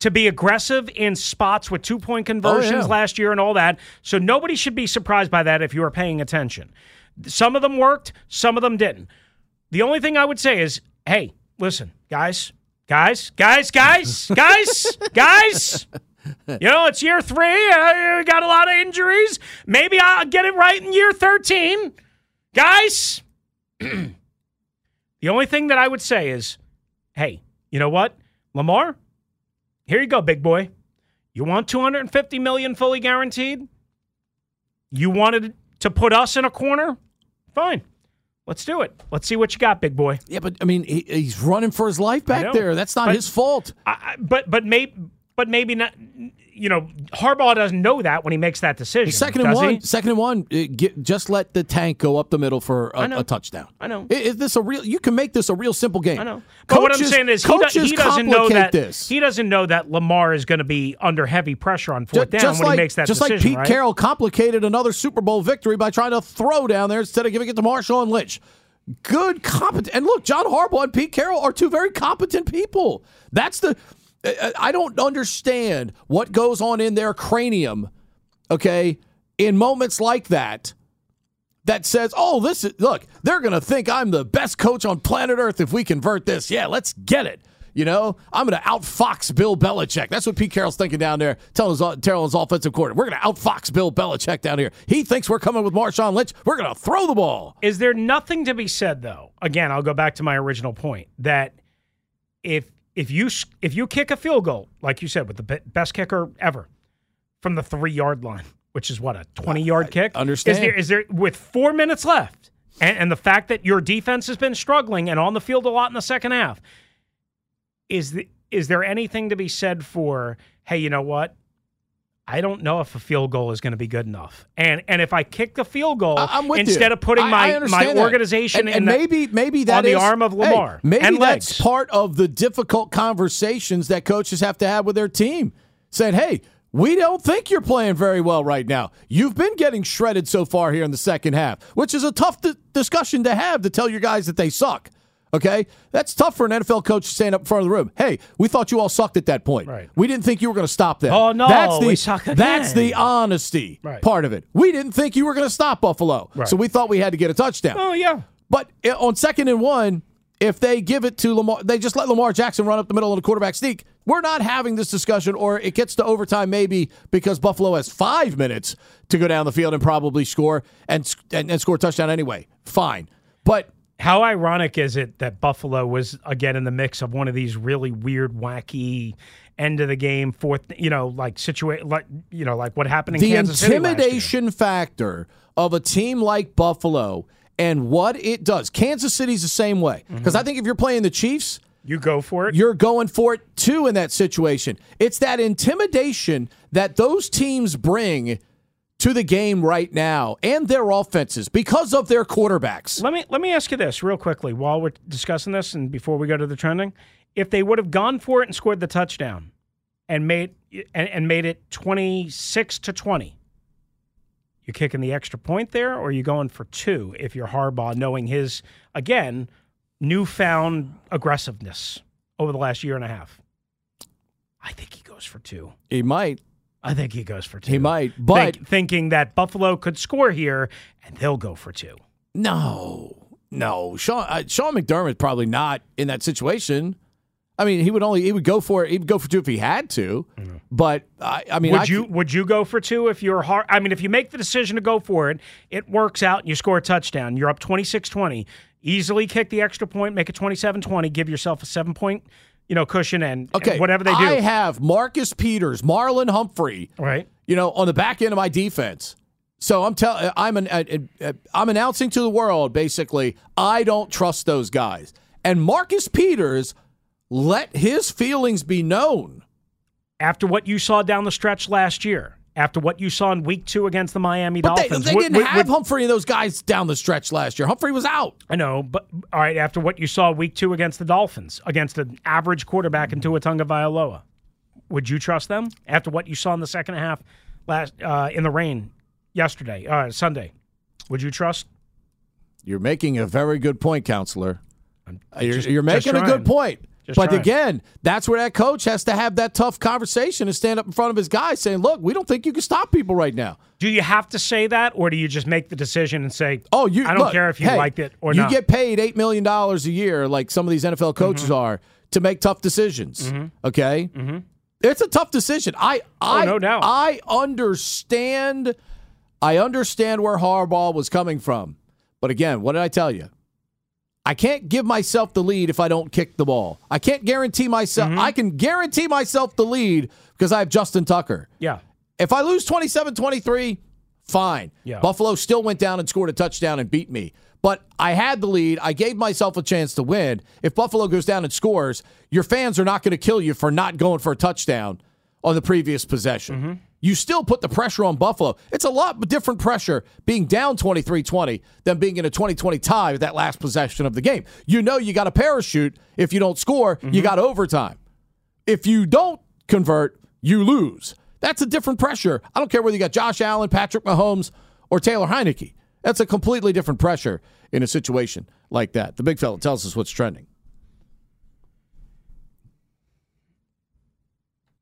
S5: to be aggressive in spots with two point oh, conversions
S4: Oh, yeah.
S5: last year and all that. So nobody should be surprised by that if you are paying attention. Some of them worked, some of them didn't. The only thing I would say is, hey, listen, guys, guys, guys, guys, guys, guys. You know, it's year three. Uh, we got a lot of injuries. Maybe I'll get it right in year 13. Guys, the only thing that I would say is hey, you know what? Lamar, here you go, big boy. You want 250 million fully guaranteed? You wanted to put us in a corner? Fine. Let's do it. Let's see what you got, big boy.
S4: Yeah, but I mean, he, he's running for his life back there. That's not
S5: But-
S4: his fault.
S5: I, but but maybe but maybe not. You know, Harbaugh doesn't know that when he makes that decision.
S4: Second and
S5: does
S4: one.
S5: he?
S4: Second and one. uh, get- just let the tank go up the middle for a, a touchdown.
S5: I know.
S4: Is this a real? You can make this a real simple game.
S5: I know. But what I'm saying is, he, do-
S4: coaches
S5: he doesn't know that
S4: this.
S5: he doesn't know that Lamar is going to be under heavy pressure on fourth down when
S4: like,
S5: he makes that
S4: just
S5: decision.
S4: like Pete
S5: right?
S4: Carroll complicated another Super Bowl victory by trying to throw down there instead of giving it to Marshawn Lynch. Good, competent, and look, John Harbaugh and Pete Carroll are two very competent people. That's the. I- don't understand what goes on in their cranium. Okay, in moments like that, that says, "Oh, this is look, they're going to think I'm the best coach on planet Earth if we convert this. Yeah, let's get it." You know, I'm going to outfox Bill Belichick. That's what Pete Carroll's thinking down there, telling his, telling his offensive coordinator. We're going to outfox Bill Belichick down here. He thinks we're coming with Marshawn Lynch. We're going to throw the ball.
S5: Is there nothing to be said though? Again, I'll go back to my original point that if if you if you kick a field goal, like you said, with the best kicker ever from the three yard line, which is what a twenty yard kick.
S4: understand.
S5: Is there is there with four minutes left, and, and the fact that your defense has been struggling and on the field a lot in the second half, is the, is there anything to be said for hey, you know what? I don't know if a field goal is going to be good enough, and and if I kick the field goal
S4: I- I'm with you.
S5: instead of putting my my organization
S4: and,
S5: in
S4: and
S5: the-
S4: maybe maybe that
S5: on the arm of
S4: hey,
S5: Lamar
S4: maybe
S5: and
S4: that's part of the difficult conversations that coaches have to have with their team, saying, "Hey." We don't think you're playing very well right now. You've been getting shredded so far here in the second half, which is a tough di- discussion to have to tell your guys that they suck. Okay? That's tough for an NFL coach to stand up in front of the room. Hey, we thought you all sucked at that point.
S5: Right.
S4: We didn't think you were going to stop them.
S5: Oh, no,
S4: that's the,
S5: we suck
S4: That's the honesty
S5: Right.
S4: part of it. We didn't think you were going to stop Buffalo.
S5: Right.
S4: So we thought we had to get a touchdown.
S5: Oh yeah.
S4: But eh, on second and one, if they give it to Lamar, they just let Lamar Jackson run up the middle on a quarterback sneak. We're not having this discussion, or it gets to overtime maybe because Buffalo has five minutes to go down the field and probably score and and, and score a touchdown anyway. Fine, but
S5: How ironic is it that Buffalo was again in the mix of one of these really weird, wacky end of the game fourth, you know, like situate, like you know, like what happened in
S4: the
S5: Kansas City last year.
S4: intimidation factor of a team like Buffalo and what it does. Kansas City's the same way mm-hmm. because I think if you're playing the Chiefs.
S5: You go for it.
S4: You're going for it too in that situation. It's that intimidation that those teams bring to the game right now and their offenses because of their quarterbacks.
S5: Let me let me ask you this real quickly while we're discussing this and before we go to the trending. If they would have gone for it and scored the touchdown and made and, and made it twenty six to twenty, you kicking the extra point there, or are you going for two if you're Harbaugh, knowing his again newfound aggressiveness over the last year and a half? I think he goes for two.
S4: He might.
S5: I think he goes for two.
S4: He might. But
S5: Think- thinking that Buffalo could score here and they'll go for two.
S4: no, no. Sean, uh, Sean McDermott's probably not in that situation. I mean, he would only he would go for it. He would go for two if he had to. But I, I mean,
S5: would
S4: I
S5: you
S4: c-
S5: would you go for two if you're hard? I mean, if you make the decision to go for it, it works out and you score a touchdown. You're up 26-20. Easily kick the extra point, make it 27-20, give yourself a seven point, you know, cushion and, and whatever they do.
S4: I have Marcus Peters, Marlon Humphrey,
S5: right.
S4: you know, on the back end of my defense. So I'm telling, I'm an, uh, uh, I'm announcing to the world basically, I don't trust those guys. And Marcus Peters let his feelings be known.
S5: After what you saw down the stretch last year, after what you saw in week two against the Miami
S4: But they,
S5: Dolphins,
S4: they
S5: would-
S4: didn't
S5: would-
S4: have
S5: would-
S4: Humphrey and those guys down the stretch last year. Humphrey was out.
S5: I know, but all right. After what you saw week two against the Dolphins, against an average quarterback in Tua Vailoa, would you trust them? After what you saw in the second half last uh, in the rain yesterday, uh, Sunday, would you trust?
S4: You're making a very good point, counselor. You're,
S5: just-
S4: you're
S5: just
S4: making a good point.
S5: Just
S4: but
S5: trying.
S4: again, that's where that coach has to have that tough conversation and stand up in front of his guys saying, look, we don't think you can stop people right now.
S5: Do you have to say that, or do you just make the decision and say,
S4: Oh, you
S5: I don't
S4: look,
S5: care if you
S4: hey,
S5: liked it or
S4: you
S5: not."
S4: You get paid $8 million a year, like some of these NFL coaches
S5: Mm-hmm.
S4: are, to make tough decisions. Okay? Mm-hmm. It's a tough decision. I, I,
S5: Oh, no doubt.
S4: I understand. I understand where Harbaugh was coming from. But again, what did I tell you? I can't give myself the lead if I don't kick the ball. I can't guarantee myself.
S5: Mm-hmm.
S4: I can guarantee myself the lead because I have Justin Tucker.
S5: yeah,
S4: If I lose 27 23, fine.
S5: Yeah.
S4: Buffalo still went down and scored a touchdown and beat me. But I had the lead. I gave myself a chance to win. If Buffalo goes down and scores, your fans are not going to kill you for not going for a touchdown on the previous possession.
S5: Mm-hmm.
S4: You still put the pressure on Buffalo. It's a lot different pressure being down 23 20 than being in a 2020 tie with that last possession of the game. You know you got a parachute. If you don't score,
S5: Mm-hmm.
S4: you got overtime. If you don't convert, you lose. That's a different pressure. I don't care whether you got Josh Allen, Patrick Mahomes, or Taylor Heinicke. That's a completely different pressure in a situation like that. The big fella tells us what's trending.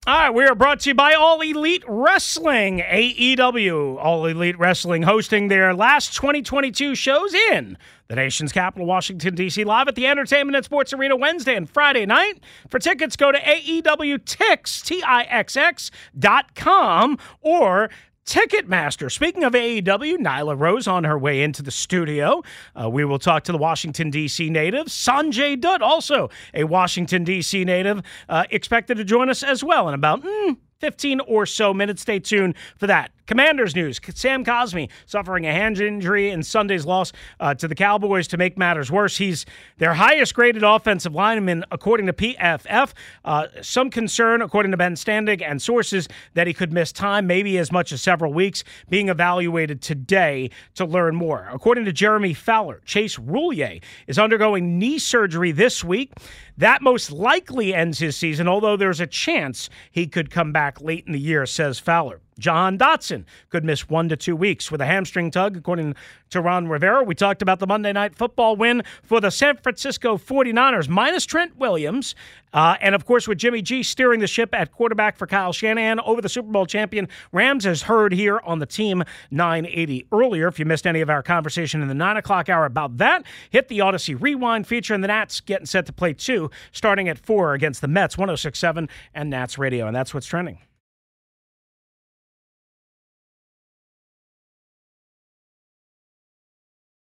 S5: All right, we are brought to you by All Elite Wrestling, AEW. All Elite Wrestling hosting their last 2022 shows in the nation's capital, Washington, D.C., live at the Entertainment and Sports Arena Wednesday and Friday night. For tickets, go to AEWTix, T-I-X-X dot com or Ticketmaster. Speaking of AEW, Nyla Rose on her way into the studio. Uh, we will talk to the Washington, D.C. native. Sanjay Dutt, also a Washington, D.C. native, uh, expected to join us as well in about mm, 15 or so minutes. Stay tuned for that. Commanders news. Sam Cosmi suffering a hand injury in Sunday's loss uh, to the Cowboys to make matters worse. He's their highest graded offensive lineman, according to PFF. Uh, some concern, according to Ben Standig and sources, that he could miss time, maybe as much as several weeks, being evaluated today to learn more. According to Jeremy Fowler, Chase Roullier is undergoing knee surgery this week. That most likely ends his season, although there's a chance he could come back late in the year, says Fowler. Jahan Dotson could miss one to two weeks with a hamstring tug, according to Ron Rivera. We talked about the Monday night football win for the San Francisco 49ers, minus Trent Williams. Uh, and of course, with Jimmy G steering the ship at quarterback for Kyle Shanahan over the Super Bowl champion Rams, as heard here on the Team 980 earlier. If you missed any of our conversation in the 9 o'clock hour about that, hit the Audacy Rewind feature, and the Nats getting set to play two, starting at 4 against the Mets, 1067 and Nats Radio. And that's what's trending.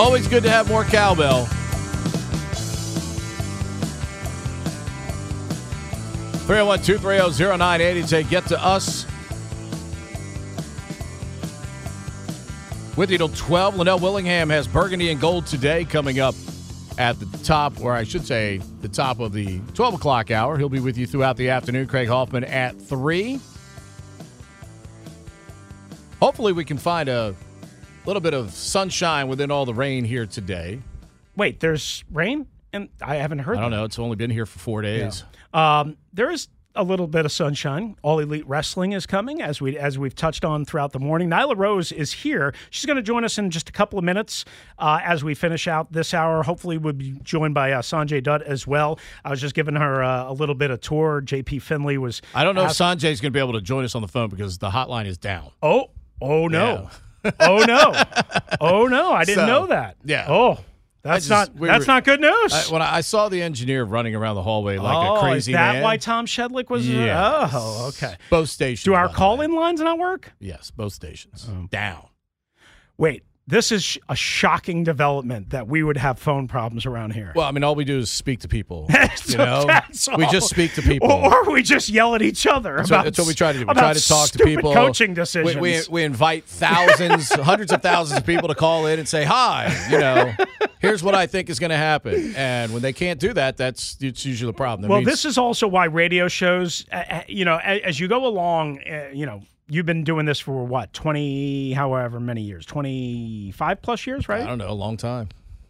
S4: Always good to have more cowbell. Three zero one two three zero zero nine eighty. Say get to us. With you till twelve. Linnell Willingham has Burgundy and Gold today coming up at the top, or I should say, the top of the 12 o'clock hour. He'll be with you throughout the afternoon. Craig Hoffman at 3. Hopefully, we can find a little bit of sunshine within all the rain here today.
S5: Wait, there's rain, and I haven't heard.
S4: I don't
S5: that.
S4: know. It's only been here for four days.
S5: Um, there is a little bit of sunshine. All Elite Wrestling is coming, as we as we've touched on throughout the morning. Nyla Rose is here. She's going to join us in just a couple of minutes uh, as we finish out this hour. Hopefully, we'll be joined by uh, Sanjay Dutt as well. I was just giving her uh, a little bit of tour. JP Finley was.
S4: I don't know
S5: asked-
S4: if Sanjay's going to be able to join us on the phone because the hotline is down.
S5: Oh, oh no, oh no, oh no! I didn't
S4: So,
S5: know that.
S4: yeah.
S5: Oh, that's
S4: just-
S5: not
S4: we
S5: that's
S4: were-
S5: not good news.
S4: I, when I I saw the engineer running around the hallway like
S5: oh,
S4: a crazy
S5: is that
S4: man.
S5: why Tom Shedlick was?
S4: Yes.
S5: Oh, okay.
S4: Both stations.
S5: Do our call-in lines not work?
S4: Yes, both stations.
S5: Oh.
S4: Down.
S5: Wait, this is a shocking development that we would have phone problems around here.
S4: Well, I mean, all we do is speak to people. You know, we just speak to people.
S5: Or, or we just yell at each other
S4: That's
S5: about
S4: what, that's what we try to do. We try to talk to people.
S5: Coaching decisions.
S4: We, we, invite thousands, hundreds of thousands of people to call in and say, "Hi, you know, here's what I think is going to happen." And when they can't do that, that's it's usually the problem. That
S5: well,
S4: means-
S5: this is also why radio shows, uh, uh, you know, as, as you go along, uh, you know, you've been doing this for what, 20, however many years, 25 plus years, right?
S4: I don't know, a long time.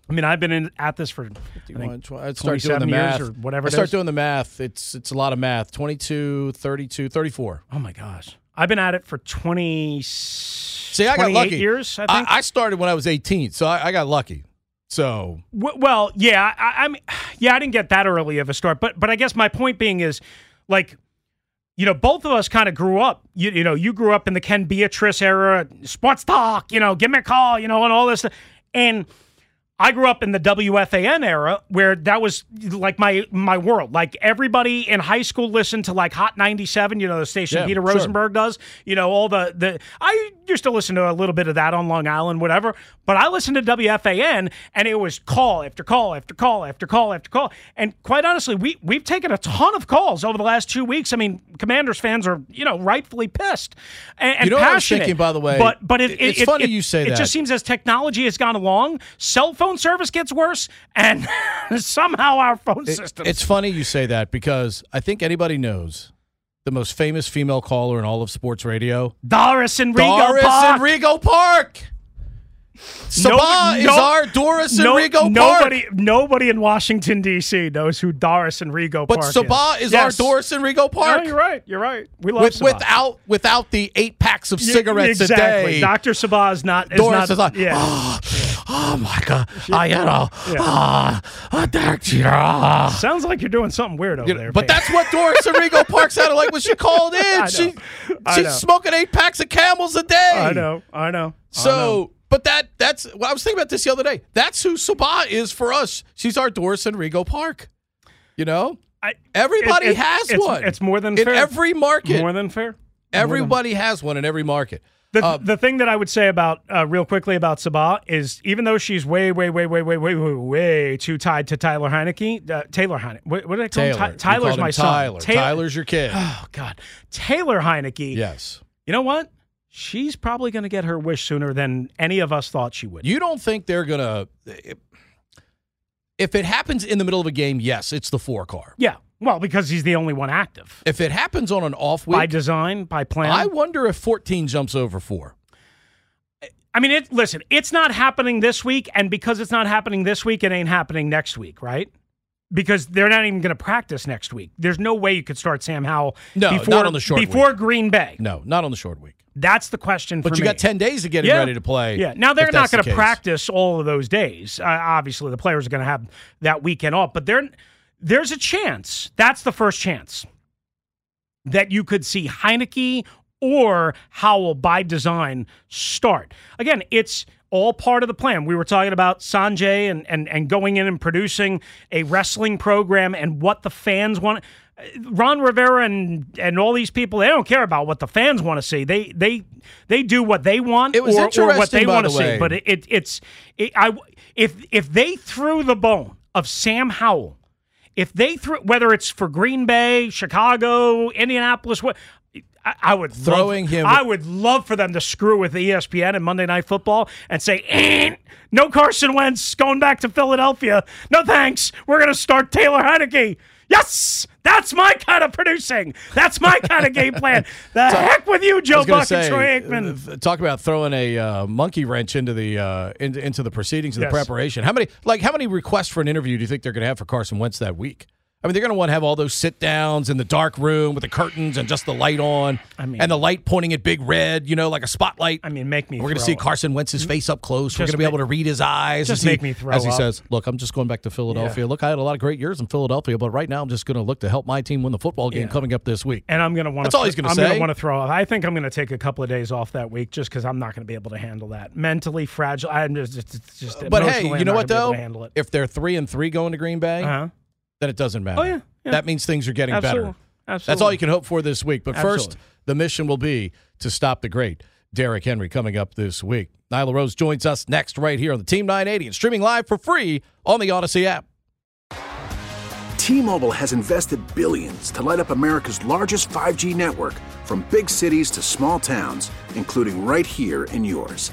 S5: I mean, I've been in, at this for, I think,
S4: I start doing
S5: 27
S4: the
S5: years
S4: math.
S5: or whatever
S4: I start doing the math. It's it's a lot of math. 22, 32, 34.
S5: Oh, my gosh. I've been at it for 20,
S4: See, I got lucky.
S5: years, I think.
S4: I, started when I was 18, so I, I got lucky. So
S5: W- Well, yeah, I, I mean, yeah, I didn't get that early of a start, but but I guess my point being is, like, you know, both of us kind of grew up. You, you know, you grew up in the Ken Beatrice era, sports talk. You know, give me a call. You know, and all this, stuff. and. I grew up in the WFAN era where that was like my my world. Like everybody in high school listened to like Hot 97, you know, the station
S4: Yeah,
S5: Peter
S4: sure.
S5: Rosenberg does. You know, all the the I used to listen to a little bit of that on Long Island, whatever. But I listened to WFAN and it was call after call after call after call after call. And quite honestly, we we've taken a ton of calls over the last two weeks. I mean, Commanders fans are, you know, rightfully pissed and, and
S4: You know what I was thinking, by the way?
S5: But but it,
S4: It-
S5: it-
S4: it's
S5: it-
S4: funny you say that.
S5: It just seems as technology has gone along, cell phone service gets worse, and somehow our phone
S4: It-
S5: system.
S4: it's funny you say that because I think anybody knows the most famous female caller in all of sports radio.
S5: Doris and Rego
S4: Doris
S5: Park.
S4: Enrico Park. Sabah is our Doris
S5: no-
S4: Enrico Park.
S5: Nobody, nobody in Washington D.C. knows who Doris Enrico
S4: But
S5: Park is.
S4: But Sabah
S5: is.
S4: is
S5: Yes.
S4: our Doris Enrico Park.
S5: No, you're right. You're right. We love
S4: With,
S5: Sabah.
S4: without without the eight packs of cigarettes
S5: exactly.
S4: a day.
S5: Dr. Sabah is not. Is
S4: Doris
S5: not,
S4: is like,
S5: yeah.
S4: oh, oh my god, I had a,
S5: Yeah.
S4: ah, doctor. ah."
S5: Sounds like you're doing something weird over
S4: You know,
S5: there.
S4: but
S5: Pam.
S4: that's what Doris Enrico Park sounded like when she called in.
S5: Know.
S4: She she's
S5: know.
S4: smoking eight packs of camels a day.
S5: I know. I know. I know.
S4: But that that's well, I was thinking about this the other day. That's who Sabah is for us. She's our Doris Enrico Park. You know,
S5: I,
S4: everybody
S5: it- it-
S4: has
S5: it's-
S4: one.
S5: It's more than fair.
S4: in
S5: fair.
S4: every market.
S5: More than fair.
S4: Everybody has one in every market.
S5: The,
S4: Uh,
S5: the thing that I would say about uh, real quickly about Sabah is even though she's way way way way way way way way too tied to Tyler Heinicke, uh, Taylor Heinicke. What, what did I call
S4: Taylor.
S5: him? Ty- Tyler's my son.
S4: Tyler.
S5: Taylor-
S4: Tyler's your kid.
S5: Oh God, Taylor Heinicke.
S4: yes.
S5: You know what? She's probably going to get her wish sooner than any of us thought she would.
S4: You don't think they're gonna? If it happens in the middle of a game, yes, it's the four car.
S5: yeah. Well, because he's the only one active
S4: If it happens on an off week,
S5: by design, by plan.
S4: I wonder if 14 jumps over four.
S5: I mean, it. Listen, it's not happening this week, and because it's not happening this week, it ain't happening next week, right? Because they're not even going to practice next week. There's no way you could start Sam Howell
S4: No,
S5: before
S4: not on the short
S5: before
S4: week.
S5: Green Bay.
S4: No, not on the short week.
S5: That's the question.
S4: But you
S5: me.
S4: got 10 days to get
S5: Yeah.
S4: ready to play.
S5: Yeah. Now they're not going to practice all of those days. Uh, obviously, the players are going to have that weekend off, but there, there's a chance. That's the first chance that you could see Heinicke or Howell by design start. Again, it's all part of the plan. We were talking about Sanjay and, and, and going in and producing a wrestling program and what the fans want. Ron Rivera and and all these people, they don't care about what the fans want to see. They they they do what they want or, or what they want to
S4: the
S5: see. But it, it it's it, I if if they threw the bone of Sam Howell, if they threw whether it's for Green Bay, Chicago, Indianapolis, what I, I would
S4: Throwing
S5: love,
S4: him-
S5: I would love for them to screw with ESPN and Monday Night Football and say, "Eh, "No Carson Wentz going back to Philadelphia. No thanks. We're going to start Taylor Heinicke." Yes, that's my kind of producing. That's my kind of game plan. The heck with you, Joe Buck
S4: say,
S5: and Troy Aikman.
S4: uh, Talk about throwing a uh, monkey wrench into the uh, into, into the proceedings and
S5: Yes.
S4: the preparation. How many like how many requests for an interview do you think they're going to have for Carson Wentz that week? I mean, they're going to want to have all those sit downs in the dark room with the curtains and just the light on,
S5: I mean-
S4: and the light pointing at big red, you know, like a spotlight.
S5: I mean, make me.
S4: We're going to see. Carson Wentz's face up close. We're going to be able to read his eyes.
S5: just
S4: as he-
S5: make me throw
S4: as he
S5: up.
S4: says, "Look, I'm just going back to Philadelphia. Look, I had a lot of great years in Philadelphia, but right now I'm just going to look to help my team win the football game
S5: Yeah.
S4: coming up this week."
S5: And I'm going to want.
S4: That's all he's gonna say.
S5: I'm going to want to throw. up. I think I'm going to take a couple of days off that week just because I'm not going to be able to handle that. Mentally fragile. I'm just, just, it's just
S4: But hey, you know what though?
S5: handle it.
S4: If they're three and three going to Green Bay,
S5: Uh-huh.
S4: Then it doesn't matter.
S5: Oh, yeah, yeah.
S4: that means things are getting
S5: Absolutely.
S4: better.
S5: Absolutely.
S4: That's all you can hope for this week. But first, the mission will be to stop the great Derrick Henry coming up this week. Nyla Rose joins us next right here on the Team 980 and streaming live for free on the Audacy app.
S6: T-Mobile has invested billions to light up America's largest 5G network from big cities to small towns, including right here in yours.